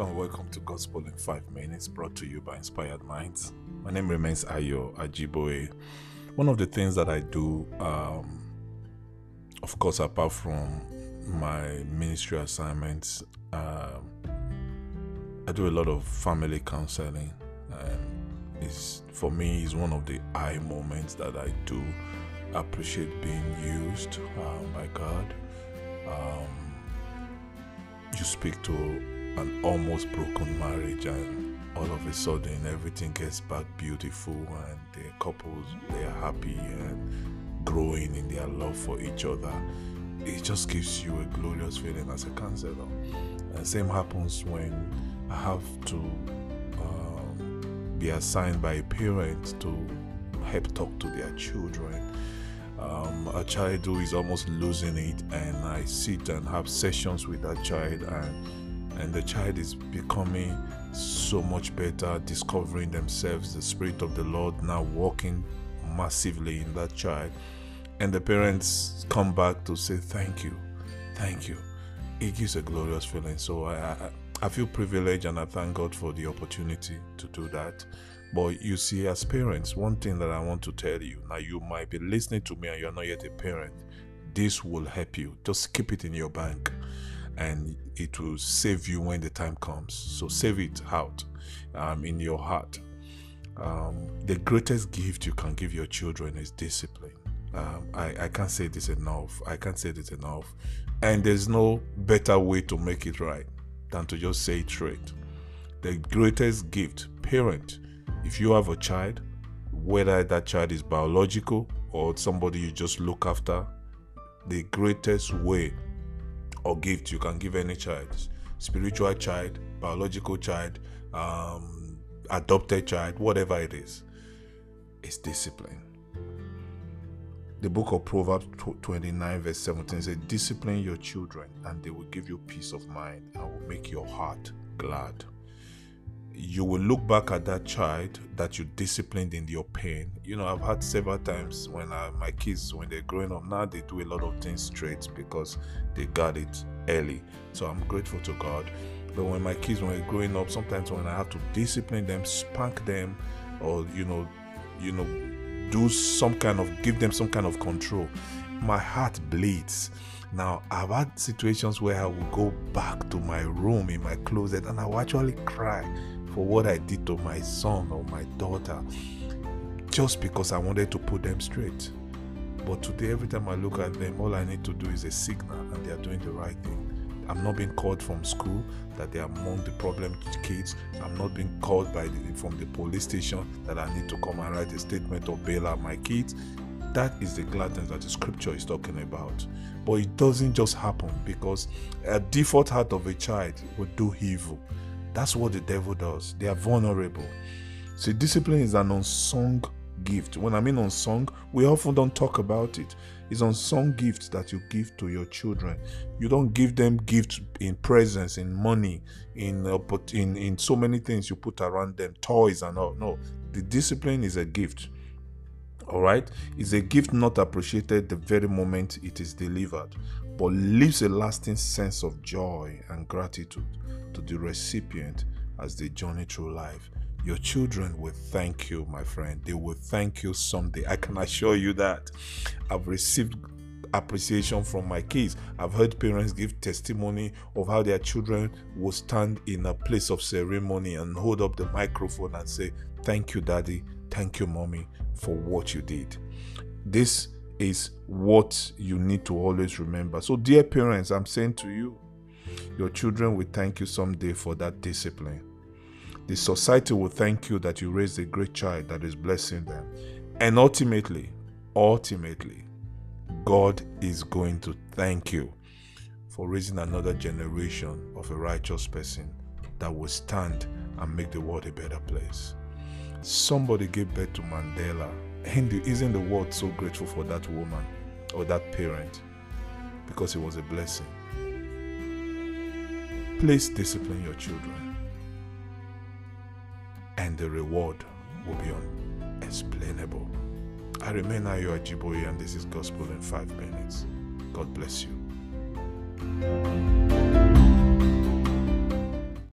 Hello and welcome to Gospel in 5 Minutes, brought to you by Inspired Minds. My name remains Ayo Ajiboye. One of the things that I do, um, of course, apart from my ministry assignments, um, I do a lot of family counseling. And it's, for me, is one of the eye moments that I do appreciate being used uh, by God. Um, you speak to an almost broken marriage and all of a sudden everything gets back beautiful and the couples they are happy and growing in their love for each other it just gives you a glorious feeling as a counselor. And same happens when i have to um, be assigned by a parent to help talk to their children. Um, a child who is almost losing it and i sit and have sessions with that child and and the child is becoming so much better discovering themselves the spirit of the lord now walking massively in that child and the parents come back to say thank you thank you it gives a glorious feeling so i i, I feel privileged and i thank god for the opportunity to do that but you see, as parents, one thing that I want to tell you now, you might be listening to me and you're not yet a parent. This will help you. Just keep it in your bank and it will save you when the time comes. So save it out um, in your heart. Um, the greatest gift you can give your children is discipline. Um, I, I can't say this enough. I can't say this enough. And there's no better way to make it right than to just say it straight. The greatest gift, parent, if you have a child, whether that child is biological or somebody you just look after, the greatest way or gift you can give any child, spiritual child, biological child, um, adopted child, whatever it is, is discipline. The book of Proverbs 29, verse 17 says, Discipline your children, and they will give you peace of mind and will make your heart glad you will look back at that child that you disciplined in your pain. You know, I've had several times when I, my kids, when they're growing up now, they do a lot of things straight because they got it early. So I'm grateful to God. But when my kids were growing up, sometimes when I have to discipline them, spank them, or you know, you know, do some kind of give them some kind of control, my heart bleeds. Now, I've had situations where I will go back to my room in my closet and I will actually cry for what I did to my son or my daughter just because I wanted to put them straight. But today, every time I look at them, all I need to do is a signal and they are doing the right thing. I'm not being called from school that they are among the problem kids. I'm not being called by the, from the police station that I need to come and write a statement of bail out my kids. That is the gladness that the scripture is talking about. But it doesn't just happen because a default heart of a child will do evil. That's what the devil does. They are vulnerable. See, discipline is an unsung gift. When I mean unsung, we often don't talk about it. It's unsung gift that you give to your children. You don't give them gifts in presents, in money, in in in so many things you put around them, toys and all. No, the discipline is a gift. All right, it's a gift not appreciated the very moment it is delivered, but leaves a lasting sense of joy and gratitude to the recipient as they journey through life. Your children will thank you, my friend. They will thank you someday. I can assure you that. I've received appreciation from my kids. I've heard parents give testimony of how their children will stand in a place of ceremony and hold up the microphone and say, Thank you, daddy. Thank you, mommy, for what you did. This is what you need to always remember. So, dear parents, I'm saying to you, your children will thank you someday for that discipline. The society will thank you that you raised a great child that is blessing them. And ultimately, ultimately, God is going to thank you for raising another generation of a righteous person that will stand and make the world a better place. Somebody gave birth to Mandela, and isn't the world so grateful for that woman or that parent because it was a blessing? Please discipline your children, and the reward will be unexplainable. I remain Ayo Ajiboye, and this is Gospel in 5 Minutes. God bless you.